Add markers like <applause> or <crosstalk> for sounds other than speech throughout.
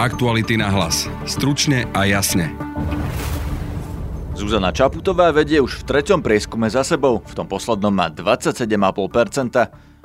Aktuality na hlas. Stručne a jasne. Zuzana Čaputová vedie už v treťom prieskume za sebou, v tom poslednom má 27,5%.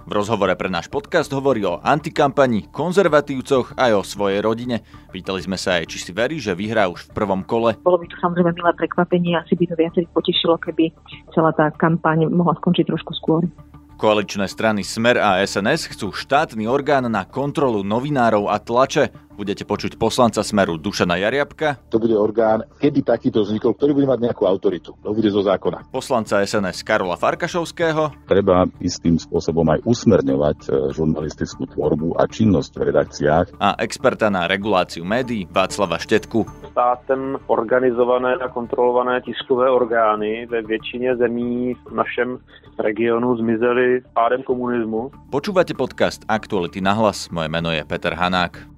V rozhovore pre náš podcast hovorí o antikampani, konzervatívcoch aj o svojej rodine. Pýtali sme sa aj, či si verí, že vyhrá už v prvom kole. Bolo by to samozrejme milé prekvapenie, asi by to viacerých potešilo, keby celá tá kampaň mohla skončiť trošku skôr. Koaličné strany Smer a SNS chcú štátny orgán na kontrolu novinárov a tlače. Budete počuť poslanca Smeru Dušana Jariabka. To bude orgán, keby takýto vznikol, ktorý bude mať nejakú autoritu. To bude zo zákona. Poslanca SNS Karola Farkašovského. Treba istým spôsobom aj usmerňovať e, žurnalistickú tvorbu a činnosť v redakciách. A experta na reguláciu médií Václava Štetku. Státem organizované a kontrolované tiskové orgány ve většině zemí v našem regionu zmizely pádem komunismu. Počúvate podcast Aktuality na hlas. Moje meno je Peter Hanák.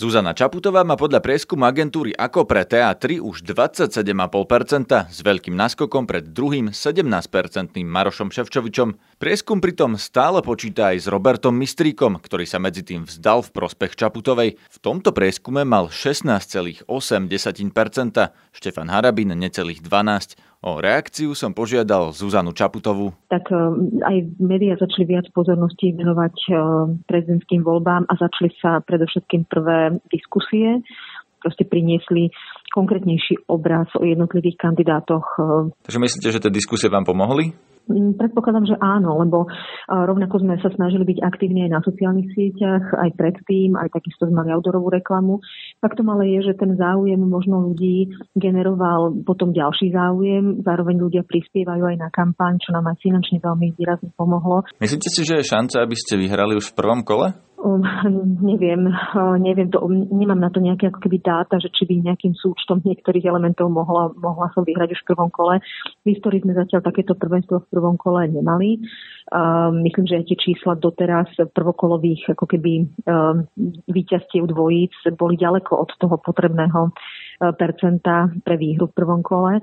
Zuzana Čaputová má podľa prieskumu agentúry ako pre TA3 už 27,5% s veľkým náskokom pred druhým 17-percentným Marošom Ševčovičom. Prieskum pritom stále počíta aj s Robertom Mistríkom, ktorý sa medzi tým vzdal v prospech Čaputovej. V tomto prieskume mal 16,8%, Štefan Harabin necelých 12%. O reakciu som požiadal Zuzanu Čaputovú. Tak e, aj médiá začali viac pozornosti venovať e, prezidentským voľbám a začali sa predovšetkým prvé diskusie. Proste priniesli konkrétnejší obraz o jednotlivých kandidátoch. E. Takže myslíte, že tie diskusie vám pomohli? Mm, predpokladám, že áno, lebo rovnako sme sa snažili byť aktívni aj na sociálnych sieťach, aj predtým, aj takisto sme mali outdoorovú reklamu. Faktom ale je, že ten záujem možno ľudí generoval potom ďalší záujem, zároveň ľudia prispievajú aj na kampaň, čo nám aj finančne veľmi výrazne pomohlo. Myslíte si, že je šanca, aby ste vyhrali už v prvom kole? Um, <laughs> neviem, uh, neviem to, um, nemám na to nejaké ako keby dáta, že či by nejakým súčtom niektorých elementov mohla, mohla som vyhrať už v prvom kole. V histórii sme zatiaľ takéto prvenstvo v prvom kole nemali. Uh, myslím, že aj tie čísla doteraz prvokolových ako keby uh, víťazstiev dvojíc boli ďaleko od toho potrebného uh, percenta pre výhru v prvom kole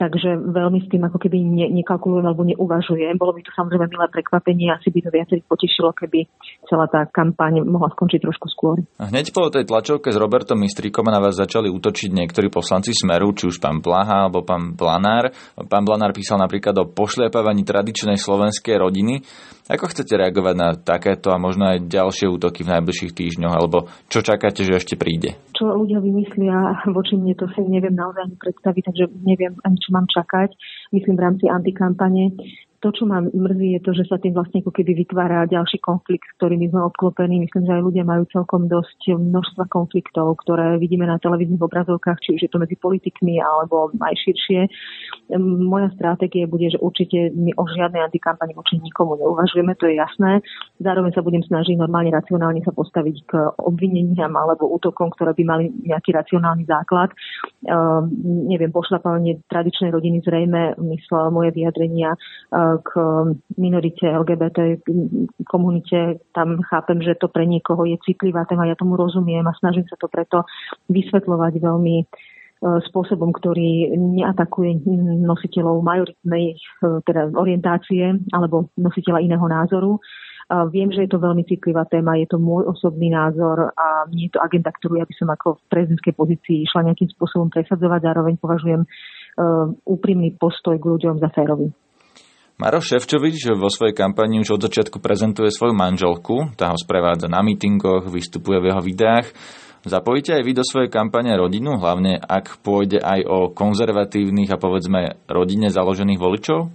takže veľmi s tým ako keby ne, nekalkulujem alebo neuvažujem. Bolo by to samozrejme milé prekvapenie, asi by to viacerých potešilo, keby celá tá kampaň mohla skončiť trošku skôr. Hneď po tej tlačovke s Robertom Mistríkom na vás začali útočiť niektorí poslanci Smeru, či už pán Blaha alebo pán Blanár. Pán Blanár písal napríklad o pošliapávaní tradičnej slovenskej rodiny. Ako chcete reagovať na takéto a možno aj ďalšie útoky v najbližších týždňoch, alebo čo čakáte, že ešte príde? Čo ľudia vymyslia <laughs> voči mne, to si neviem naozaj ani predstaviť, takže neviem ani čo mám čakať. Myslím v rámci antikampane to, čo ma mrzí, je to, že sa tým vlastne ako keby vytvára ďalší konflikt, ktorými sme obklopení. Myslím, že aj ľudia majú celkom dosť množstva konfliktov, ktoré vidíme na televíznych obrazovkách, či už je to medzi politikmi alebo aj širšie. Moja stratégia bude, že určite my o žiadnej antikampani voči nikomu neuvažujeme, to je jasné. Zároveň sa budem snažiť normálne, racionálne sa postaviť k obvineniam alebo útokom, ktoré by mali nejaký racionálny základ. Uh, neviem, pošlapávanie tradičnej rodiny zrejme, myslel moje vyjadrenia uh, k minorite LGBT komunite. Tam chápem, že to pre niekoho je citlivá téma, ja tomu rozumiem a snažím sa to preto vysvetľovať veľmi e, spôsobom, ktorý neatakuje nositeľov majoritnej e, teda orientácie alebo nositeľa iného názoru. Viem, že je to veľmi citlivá téma, je to môj osobný názor a nie je to agenda, ktorú ja by som ako v prezidentskej pozícii išla nejakým spôsobom presadzovať. Zároveň považujem e, úprimný postoj k ľuďom za férový. Maroš Ševčovič vo svojej kampani už od začiatku prezentuje svoju manželku, tá ho sprevádza na mítingoch, vystupuje v jeho videách. Zapojíte aj vy do svojej kampane rodinu, hlavne ak pôjde aj o konzervatívnych a povedzme rodine založených voličov?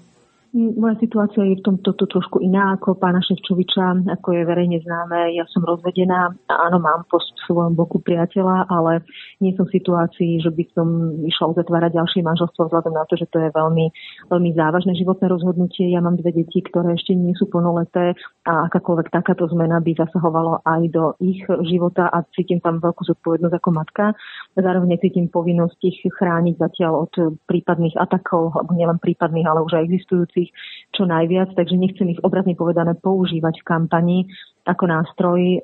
Moja situácia je v tomto trošku iná ako pána Ševčoviča, ako je verejne známe. Ja som rozvedená áno, mám po svojom boku priateľa, ale nie som v situácii, že by som išla uzatvárať ďalšie manželstvo vzhľadom na to, že to je veľmi, veľmi závažné životné rozhodnutie. Ja mám dve deti, ktoré ešte nie sú plnoleté a akákoľvek takáto zmena by zasahovalo aj do ich života a cítim tam veľkú zodpovednosť ako matka. Zároveň cítim povinnosť ich chrániť zatiaľ od prípadných atakov, alebo nielen prípadných, ale už aj existujúcich ich čo najviac, takže nechcem ich obrazne povedané používať v kampani ako nástroj eh,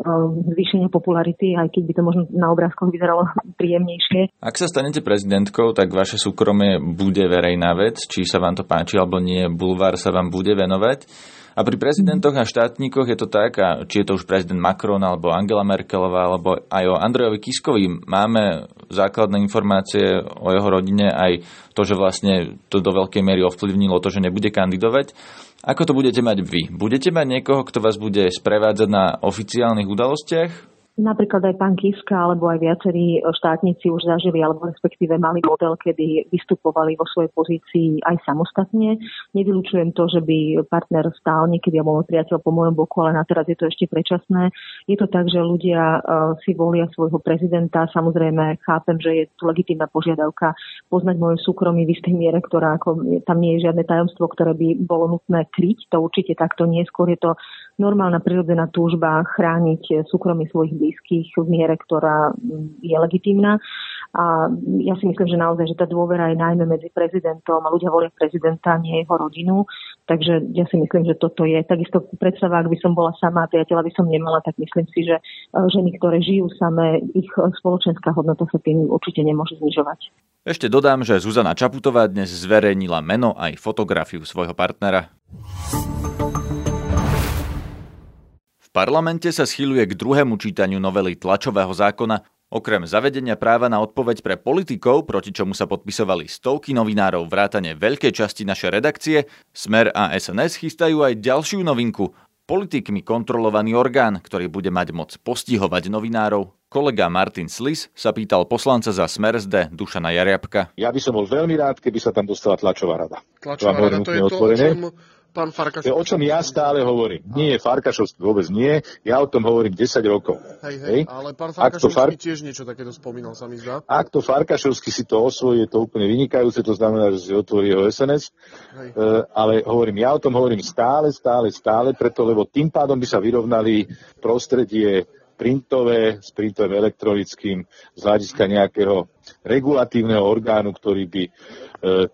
zvýšenia popularity, aj keď by to možno na obrázkoch vyzeralo <laughs> príjemnejšie. Ak sa stanete prezidentkou, tak vaše súkromie bude verejná vec, či sa vám to páči alebo nie, bulvár sa vám bude venovať. A pri prezidentoch a štátnikoch je to tak, a či je to už prezident Macron alebo Angela Merkelová alebo aj o Andrejovi Kiskovi máme základné informácie o jeho rodine aj to, že vlastne to do veľkej miery ovplyvnilo to, že nebude kandidovať. Ako to budete mať vy? Budete mať niekoho, kto vás bude sprevádzať na oficiálnych udalostiach? Napríklad aj pán Kiska alebo aj viacerí štátnici už zažili alebo respektíve mali model, kedy vystupovali vo svojej pozícii aj samostatne. Nevylučujem to, že by partner stál niekedy alebo priateľ po mojom boku, ale na teraz je to ešte predčasné. Je to tak, že ľudia e, si volia svojho prezidenta. Samozrejme chápem, že je tu legitímna požiadavka poznať moje súkromie v istej miere, ktorá ako, tam nie je žiadne tajomstvo, ktoré by bolo nutné kryť. To určite takto nie. Skôr je to normálna prirodzená túžba chrániť súkromie svojich blízkych v miere, ktorá je legitimná. A ja si myslím, že naozaj, že tá dôvera je najmä medzi prezidentom a ľudia volia prezidenta, nie jeho rodinu. Takže ja si myslím, že toto je. Takisto predstava, ak by som bola sama a priateľa by som nemala, tak myslím si, že e, ženy, ktoré žijú samé, ich spoločenská hodnota sa tým určite nemôže znižovať. Ešte dodám, že Zuzana Čaputová dnes zverejnila meno aj fotografiu svojho partnera. V parlamente sa schýluje k druhému čítaniu novely tlačového zákona. Okrem zavedenia práva na odpoveď pre politikov, proti čomu sa podpisovali stovky novinárov vrátane veľkej časti našej redakcie, Smer a SNS chystajú aj ďalšiu novinku. Politikmi kontrolovaný orgán, ktorý bude mať moc postihovať novinárov. Kolega Martin Slis sa pýtal poslanca za Smer SD Dušana Jariabka. Ja by som bol veľmi rád, keby sa tam dostala tlačová rada. Tlačová rada, to je to, o čom pán Farkašovský. O čom ja stále hovorím. Nie, Farkašovský vôbec nie. Ja o tom hovorím 10 rokov. Hej, hej, hej? ale pán Farkašovský Far... tiež niečo takéto spomínal, sa mi zdá. Ak to Farkašovský si to osvojí, je to úplne vynikajúce, to znamená, že si otvorí jeho SNS. Uh, ale hovorím, ja o tom hovorím stále, stále, stále, preto, lebo tým pádom by sa vyrovnali prostredie printové s elektronickým z hľadiska nejakého regulatívneho orgánu, ktorý by e,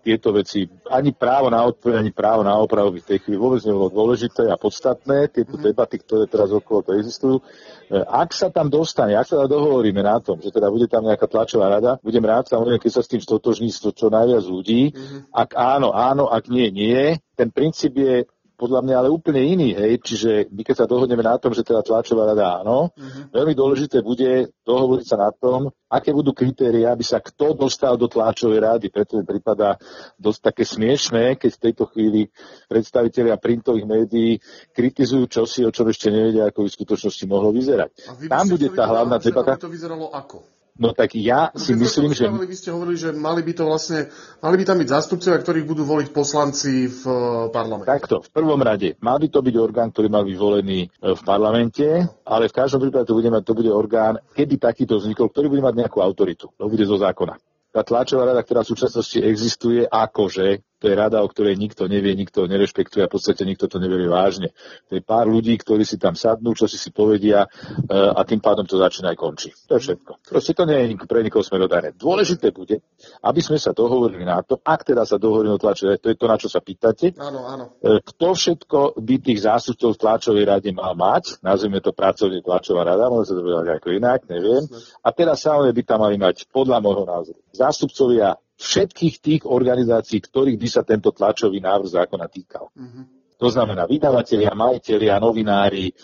tieto veci, ani právo na odpoveď, ani právo na opravu by v tej chvíli vôbec nebolo dôležité a podstatné, tieto mm-hmm. debaty, ktoré teraz okolo to existujú. E, ak sa tam dostane, ak sa dohovoríme na tom, že teda bude tam nejaká tlačová rada, budem rád samozrejme, keď sa s tým stotožní čo najviac ľudí. Mm-hmm. Ak áno, áno, ak nie, nie. Ten princíp je podľa mňa ale úplne iný, hej, čiže my keď sa dohodneme na tom, že teda tlačová rada áno, uh-huh. veľmi dôležité bude dohovoriť sa na tom, aké budú kritéria, aby sa kto dostal do tlačovej rady, preto mi prípada dosť také smiešné, keď v tejto chvíli predstavitelia printových médií kritizujú čosi, o čom ešte nevedia, ako v skutočnosti mohlo vyzerať. Tam bude tá hlavná debata. To vyzeralo ako? No tak ja no, si myslím, že... Vy ste hovorili, že mali by to vlastne, mali by tam byť zástupcovia, ktorých budú voliť poslanci v uh, parlamente. Takto, v prvom rade, mal by to byť orgán, ktorý mal byť volený uh, v parlamente, ale v každom prípade to bude, mať, to bude orgán, keby takýto vznikol, ktorý bude mať nejakú autoritu. To bude zo zákona tá tlačová rada, ktorá v súčasnosti existuje, akože to je rada, o ktorej nikto nevie, nikto nerešpektuje a v podstate nikto to neberie vážne. To je pár ľudí, ktorí si tam sadnú, čo si si povedia e, a tým pádom to začína aj končí. To je všetko. Proste to nie je pre nikoho smerodajné. Dôležité bude, aby sme sa dohovorili na to, ak teda sa dohovoríme o tlačovej, to je to, na čo sa pýtate, áno, áno. E, kto všetko by tých zástupcov v tlačovej rade mal mať, nazvime to pracovne tlačová rada, môže sa to povedať ako inak, neviem. A teraz samozrejme by tam mali mať, podľa môjho názoru, zástupcovia všetkých tých organizácií, ktorých by sa tento tlačový návrh zákona týkal. Uh-huh. To znamená vydavatelia, majiteľia, novinári. E,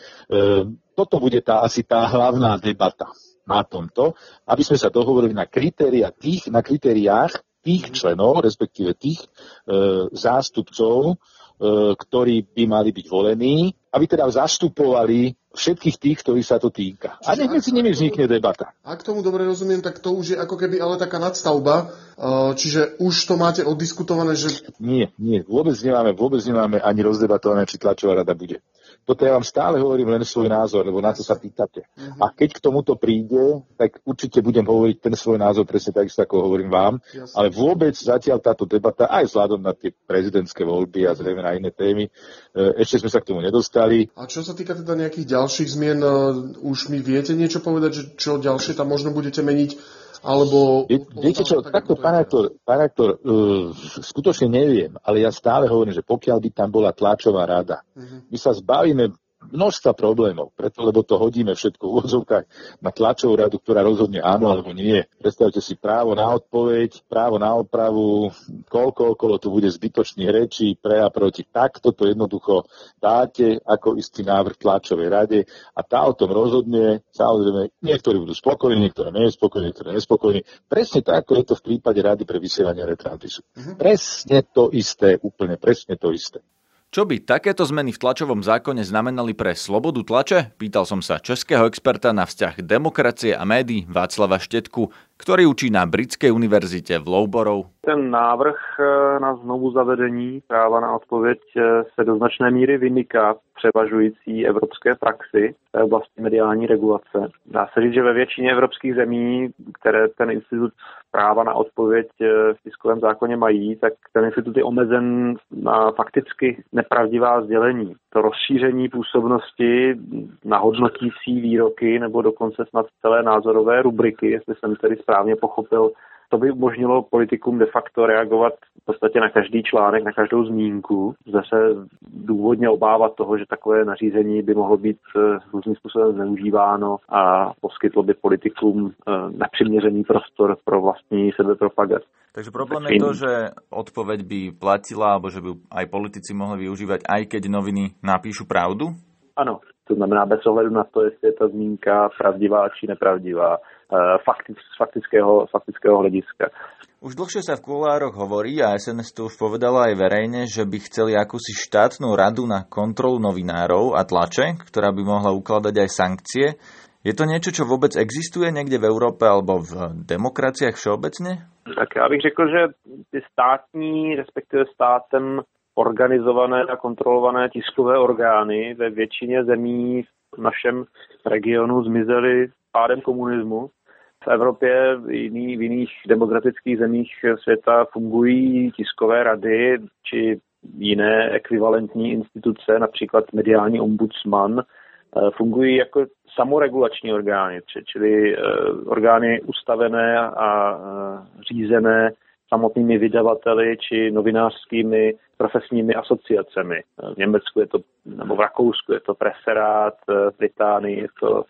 toto bude tá, asi tá hlavná debata na tomto, aby sme sa dohovorili na, kritéria tých, na kritériách tých mhm. členov, respektíve tých e, zástupcov, ktorí by mali byť volení, aby teda zastupovali všetkých tých, ktorí sa to týka. A nech medzi nimi vznikne debata. Ak tomu dobre rozumiem, tak to už je ako keby ale taká nadstavba, e, čiže už to máte oddiskutované, že... Nie, nie, vôbec nemáme, vôbec nemáme ani rozdebatované, či tlačová rada bude. Toto ja vám stále hovorím len svoj názor, lebo na to sa pýtate. Uh-huh. A keď k tomuto príde, tak určite budem hovoriť ten svoj názor presne tak, ako hovorím vám. Jasne. Ale vôbec zatiaľ táto debata, aj vzhľadom na tie prezidentské voľby a zrejme na iné témy, e, ešte sme sa k tomu nedostali. A čo sa týka teda nejakých ďalších zmien, e, už mi viete niečo povedať, že čo ďalšie tam možno budete meniť? Alebo... Viete čo, takto, pán aktor, pán aktor uh, skutočne neviem, ale ja stále hovorím, že pokiaľ by tam bola tlačová rada, uh-huh. my sa zbavíme množstva problémov, preto lebo to hodíme všetko v úvodzovkách na tlačovú radu, ktorá rozhodne áno alebo nie. Predstavte si právo na odpoveď, právo na opravu, koľko okolo tu bude zbytočných rečí pre a proti. Tak toto jednoducho dáte ako istý návrh tlačovej rade a tá o tom rozhodne. Samozrejme, niektorí budú spokojní, niektorí nie spokojní, niektorí nespokojní. Presne tak, ako je to v prípade Rady pre vysielanie retrantisu. Uh-huh. Presne to isté, úplne presne to isté. Čo by takéto zmeny v tlačovom zákone znamenali pre slobodu tlače? Pýtal som sa českého experta na vzťah demokracie a médií Václava Štetku, ktorý učí na Britskej univerzite v Louborov. Ten návrh eh, na znovu zavedení práva na odpověď eh, se do značné míry vymyká převažující evropské praxi v oblasti mediální regulace. Dá se říct, že ve většině evropských zemí, které ten institut práva na odpověď v tiskovém zákoně mají, tak ten institut je omezen na fakticky nepravdivá sdělení. To rozšíření působnosti na hodnotící výroky nebo dokonce snad celé názorové rubriky, jestli jsem tedy správně pochopil to by umožnilo politikům de facto reagovat v podstatě na každý článek, na každou zmínku. Zase důvodně obávat toho, že takové nařízení by mohlo být eh, různým způsobem zneužíváno a poskytlo by politikům eh, nepřiměřený prostor pro vlastní sebepropagaci. Takže problém je to, že odpoveď by platila, alebo že by aj politici mohli využívať, aj keď noviny napíšu pravdu? Ano, to znamená bez ohledu na to, jestli je ta zmínka pravdivá či nepravdivá. Eh, faktic, z faktického, faktického hľadiska. Už dlhšie sa v kulároch hovorí a SNS to už povedala aj verejne, že by chceli akúsi štátnu radu na kontrolu novinárov a tlače, ktorá by mohla ukladať aj sankcie. Je to niečo, čo vôbec existuje niekde v Európe alebo v demokraciách všeobecne? Tak já bych řekl, že ty státní, respektive státem organizované a kontrolované tiskové orgány ve většině zemí v našem regionu zmizely pádem komunismu. V Evropě, jiný, v jiných demokratických zemích světa fungují tiskové rady či jiné ekvivalentní instituce, například mediální ombudsman, eh, fungují jako samoregulační orgány, čili eh, orgány ustavené a řízené samotnými vydavateli či novinářskými profesními asociacemi. V Německu je to, nebo v Rakousku je to Presserát, v Británii je to uh,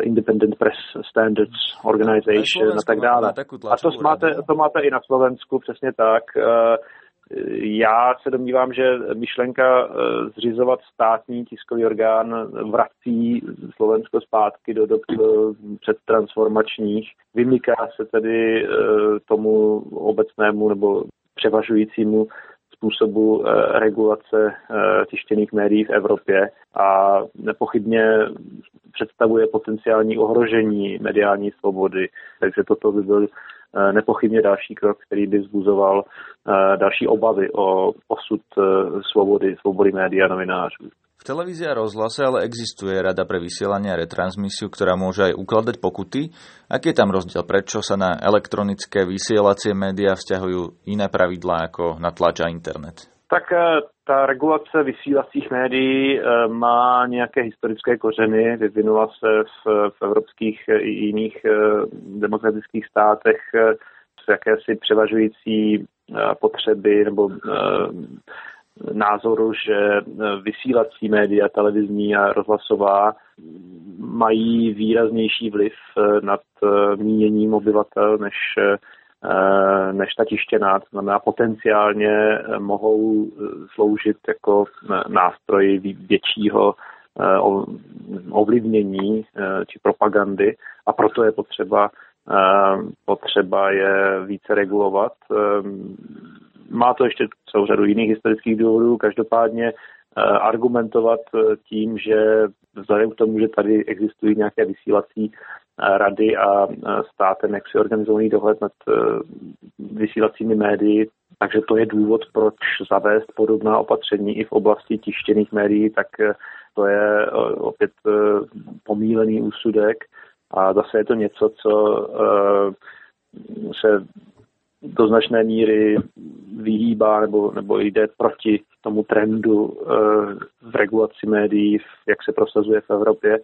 Independent Press Standards Organization a tak dále. A to máte, to máte i na Slovensku, přesně tak. Uh, já se domnívám, že myšlenka eh, zřizovat státní tiskový orgán vrací Slovensko zpátky do dob předtransformačních. Vymyká se tedy tomu obecnému nebo převažujícímu způsobu regulace tištěných médií v Evropě a nepochybně představuje potenciální ohrožení mediální svobody. Takže toto by byl eh, nepochybně další krok, který by vzbuzoval eh, další obavy o osud eh, svobody, svobody médií a novinářů. V televízii a rozhlase ale existuje Rada pre vysielanie a retransmisiu, ktorá môže aj ukladať pokuty. Aký je tam rozdiel? Prečo sa na elektronické vysielacie médiá vzťahujú iné pravidlá ako na tlač a internet? Tak ta regulace vysílacích médií eh, má nějaké historické kořeny, vyvinula se v, v evropských i jiných eh, demokratických státech s eh, jakési převažující potřeby nebo názoru, že vysílací média, televizní a rozhlasová mají výraznější vliv nad míněním obyvatel než než ta tištěná, to znamená potenciálně eh, mohou eh, sloužit jako nástroj většího ovlivnění či propagandy a proto je potřeba, potřeba je více regulovat. Má to ještě celou řadu jiných historických důvodů, každopádně argumentovat tím, že vzhledem k tomu, že tady existují nějaké vysílací rady a státem jaksi organizovaný dohled nad e, vysílacími médii, takže to je důvod, proč zavést podobná opatření i v oblasti tištěných médií, tak e, to je e, opět pomílený úsudek. A zase je to něco, co se do značné míry vyhýbá nebo, nebo jde proti tomu trendu v regulaci médií, jak se prosazuje v Evropě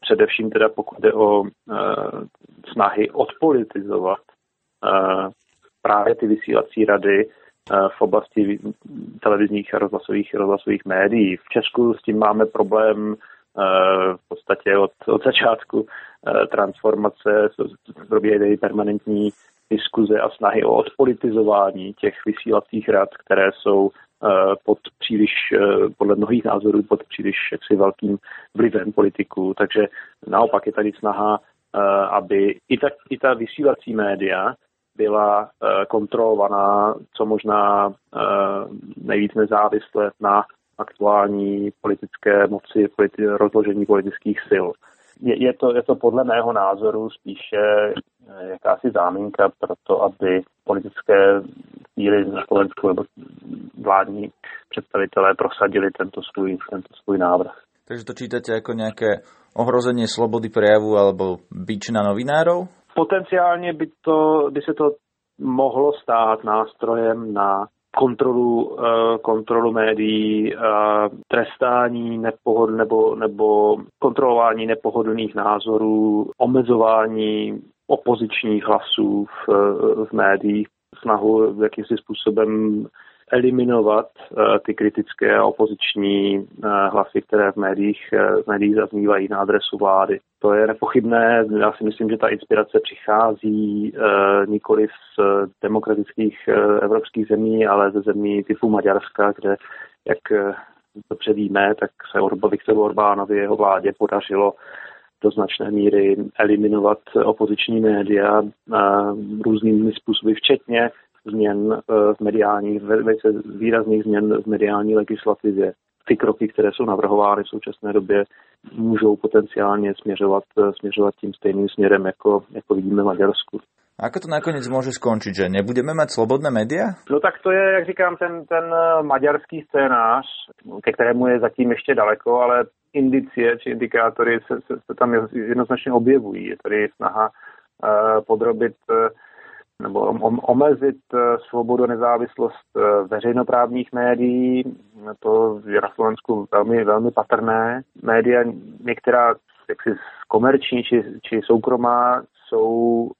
především teda pokud jde o eh, snahy odpolitizovat eh, právě ty vysílací rady v oblasti televizních a rozhlasových, rozhlasových médií. V Česku s tím máme problém v podstatě od, od začátku transformace, probíhají permanentní diskuze a snahy o odpolitizování těch vysílacích rad, které jsou pod příliš, podle mnohých názorů, pod příliš jaksi velkým vlivem politiků. Takže naopak je tady snaha, aby i ta, i ta vysílací média byla kontrolovaná co možná nejvíc nezávisle na aktuální politické moci, politi- rozložení politických sil. Je, je, to, je to podle mého názoru spíše jakási záminka pro to, aby politické síly na Slovensku nebo vládní představitelé prosadili tento svůj, tento svůj návrh. Takže to čítate ako nejaké ohrozenie slobody prejavu alebo bič na novinárov? Potenciálně by, to, by se to mohlo stát nástrojem na kontrolu, kontrolu médií, trestání nepohod, nebo, nebo kontrolování nepohodlných názorů, omezování opozičních hlasů v, v médiích, snahu jakýmsi způsobem eliminovat ty kritické opoziční hlasy, které v médiích, v médiích zaznívají na adresu vlády. To je nepochybné. Já si myslím, že ta inspirace přichází nikoli z demokratických evropských zemí, ale ze zemí typu Maďarska, kde, jak dobře víme, tak se Viktoru Orbánovi jeho vládě podařilo do značné míry eliminovat opoziční média různými způsoby, včetně změn v mediální, velice výrazných změn v mediální legislativě. Ty kroky, které jsou navrhovány v současné době, můžou potenciálně směřovat, směřovat tím stejným směrem, jako, jako vidíme v Maďarsku. Ako to nakoniec môže skončiť, že nebudeme mať slobodné média? No tak to je, jak říkám, ten, ten maďarský scénář, ke kterému je zatím ještě daleko, ale indicie či indikátory se, se, se tam jednoznačně objevují. Je tady snaha uh, podrobit uh, nebo omezit svobodu a nezávislost veřejnoprávních médií. To je na Slovensku velmi, velmi patrné. Média, některá jaksi komerční či, či soukromá, jsou uh,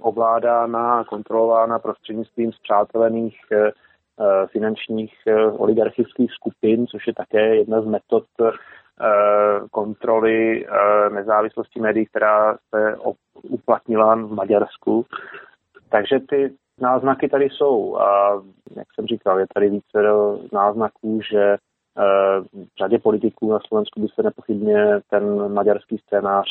ovládána, kontrolována prostřednictvím zpřátelených finančních oligarchických skupin, což je také jedna z metod kontroly nezávislosti médií, která se uplatnila v Maďarsku. Takže ty náznaky tady jsou a jak jsem říkal, je tady více náznaků, že v řadě politiků na Slovensku by se nepochybně ten maďarský scénář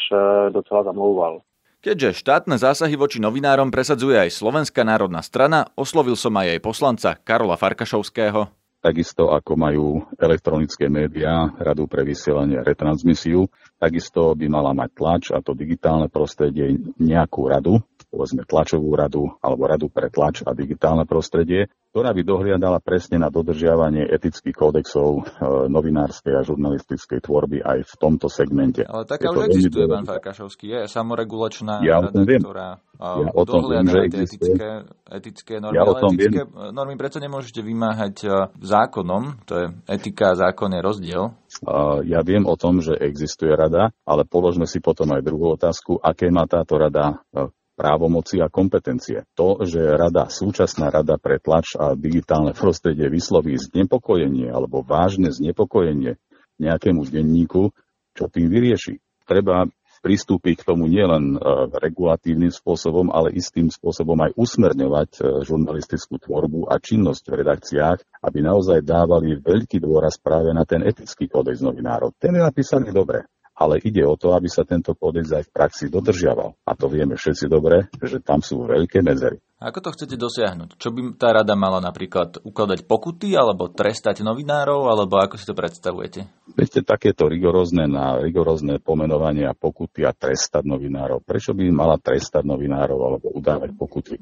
docela zamlouval. Keďže štátne zásahy voči novinárom presadzuje aj Slovenská národná strana, oslovil som aj jej poslanca Karola Farkašovského. Takisto ako majú elektronické médiá, radu pre vysielanie a retransmisiu, takisto by mala mať tlač a to digitálne prostredie nejakú radu, povedzme tlačovú radu alebo radu pre tlač a digitálne prostredie, ktorá by dohliadala presne na dodržiavanie etických kódexov e, novinárskej a žurnalistickej tvorby aj v tomto segmente. Ale taká už existuje, pán Farkašovský, je samoregulačná ja rada, viem. ktorá ja o tom viem, že existuje. etické, etické normy, Ja ale etické normy predsa nemôžete vymáhať e, zákonom, to je etika a zákon je rozdiel. Uh, Ja viem o tom, že existuje rada, ale položme si potom aj druhú otázku, aké má táto rada uh, právomoci a kompetencie. To, že rada, súčasná rada pre tlač a digitálne prostredie vysloví znepokojenie alebo vážne znepokojenie nejakému denníku, čo tým vyrieši. Treba pristúpiť k tomu nielen regulatívnym spôsobom, ale istým spôsobom aj usmerňovať žurnalistickú tvorbu a činnosť v redakciách, aby naozaj dávali veľký dôraz práve na ten etický kódex novinárov. Ten je napísaný dobre, ale ide o to, aby sa tento kódex aj v praxi dodržiaval. A to vieme všetci dobre, že tam sú veľké medzery. Ako to chcete dosiahnuť? Čo by tá rada mala napríklad ukladať pokuty, alebo trestať novinárov, alebo ako si to predstavujete? Viete, takéto rigorózne na rigorózne pomenovanie a pokuty a trestať novinárov. Prečo by mala trestať novinárov alebo udávať pokuty?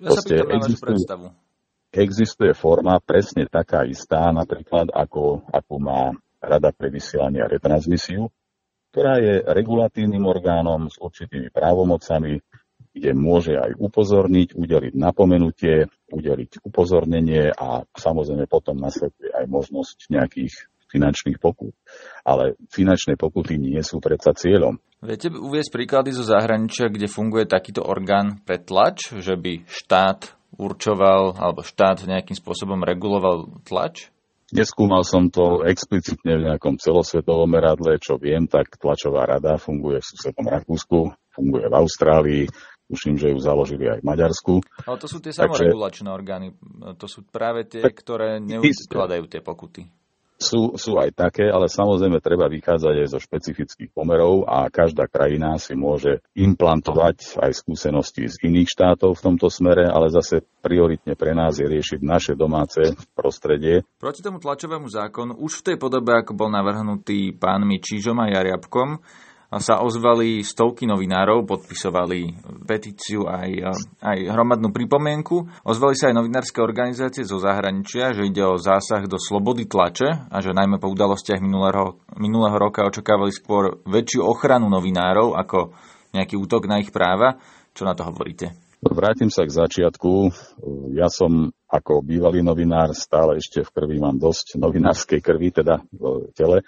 Ja sa pýtam na vašu predstavu. Existuje forma presne taká istá, napríklad ako, ako má Rada pre vysielanie a retransmisiu, ktorá je regulatívnym orgánom s určitými právomocami, kde môže aj upozorniť, udeliť napomenutie, udeliť upozornenie a samozrejme potom nasleduje aj možnosť nejakých finančných pokút. Ale finančné pokuty nie sú predsa cieľom. Viete uviesť príklady zo zahraničia, kde funguje takýto orgán pre tlač, že by štát určoval, alebo štát nejakým spôsobom reguloval tlač? Neskúmal som to explicitne v nejakom celosvetovom meradle, čo viem, tak tlačová rada funguje v susednom Rakúsku, funguje v Austrálii, tuším, že ju založili aj v Maďarsku. Ale to sú tie samoregulačné orgány, to sú práve tie, ktoré neuskladajú tie pokuty. Sú, sú aj také, ale samozrejme treba vychádzať aj zo špecifických pomerov a každá krajina si môže implantovať aj skúsenosti z iných štátov v tomto smere, ale zase prioritne pre nás je riešiť naše domáce prostredie. Proti tomu tlačovému zákonu už v tej podobe, ako bol navrhnutý pánmi Čížom a Jariabkom, sa ozvali stovky novinárov, podpisovali petíciu aj, aj hromadnú pripomienku. Ozvali sa aj novinárske organizácie zo zahraničia, že ide o zásah do slobody tlače a že najmä po udalostiach minulého, minulého roka očakávali skôr väčšiu ochranu novinárov ako nejaký útok na ich práva. Čo na to hovoríte? Vrátim sa k začiatku. Ja som ako bývalý novinár stále ešte v krvi mám dosť novinárskej krvi, teda v tele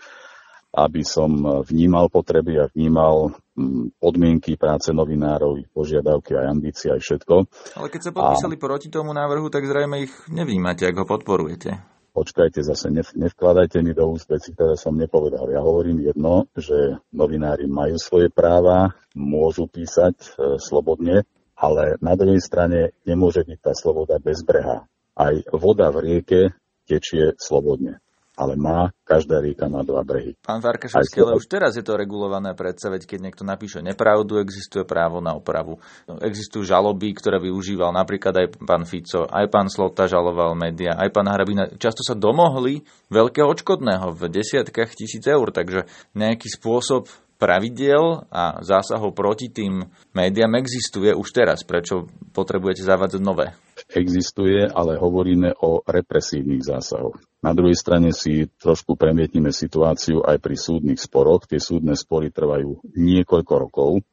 aby som vnímal potreby a vnímal mm, podmienky práce novinárov, ich požiadavky aj ambície, aj všetko. Ale keď sa podpísali a... proti tomu návrhu, tak zrejme ich nevnímate, ak ho podporujete. Počkajte, zase nevkladajte mi do úst veci, ktoré som nepovedal. Ja hovorím jedno, že novinári majú svoje práva, môžu písať e, slobodne, ale na druhej strane nemôže byť tá sloboda bez breha. Aj voda v rieke tečie slobodne ale má, každá rieka má dva brehy. Pán Farkašovský, ale už teraz je to regulované predsa, veď keď niekto napíše nepravdu, existuje právo na opravu. Existujú žaloby, ktoré využíval napríklad aj pán Fico, aj pán Slota žaloval média, aj pán Hrabina. Často sa domohli veľkého odškodného v desiatkách tisíc eur, takže nejaký spôsob pravidiel a zásahov proti tým médiám existuje už teraz. Prečo potrebujete zavádzať nové? Existuje, ale hovoríme o represívnych zásahoch. Na druhej strane si trošku premietnime situáciu aj pri súdnych sporoch. Tie súdne spory trvajú niekoľko rokov.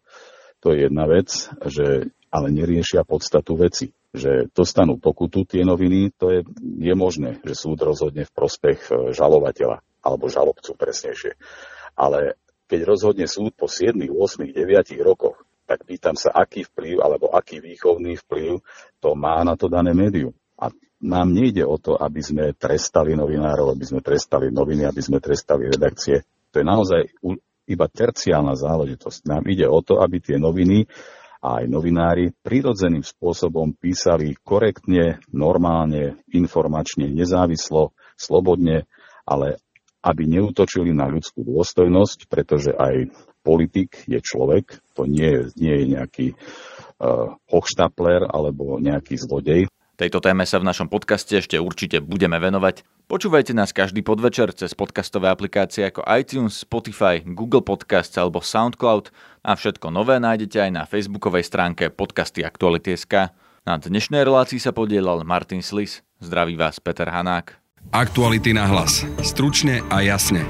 To je jedna vec, že ale neriešia podstatu veci. Že dostanú pokutu tie noviny, to je, je možné, že súd rozhodne v prospech e, žalovateľa alebo žalobcu presnejšie. Ale keď rozhodne súd po 7, 8, 9 rokoch, tak pýtam sa, aký vplyv alebo aký výchovný vplyv to má na to dané médium. A nám nejde o to, aby sme trestali novinárov, aby sme trestali noviny, aby sme trestali redakcie. To je naozaj iba terciálna záležitosť. Nám ide o to, aby tie noviny a aj novinári prirodzeným spôsobom písali korektne, normálne, informačne, nezávislo, slobodne, ale aby neutočili na ľudskú dôstojnosť, pretože aj politik je človek, to nie je, nie je nejaký uh, hochštapler alebo nejaký zlodej. Tejto téme sa v našom podcaste ešte určite budeme venovať. Počúvajte nás každý podvečer cez podcastové aplikácie ako iTunes, Spotify, Google Podcasts alebo SoundCloud a všetko nové nájdete aj na facebookovej stránke podcasty Aktuality.sk. Na dnešnej relácii sa podielal Martin Slis. Zdraví vás Peter Hanák. Aktuality na hlas. Stručne a jasne.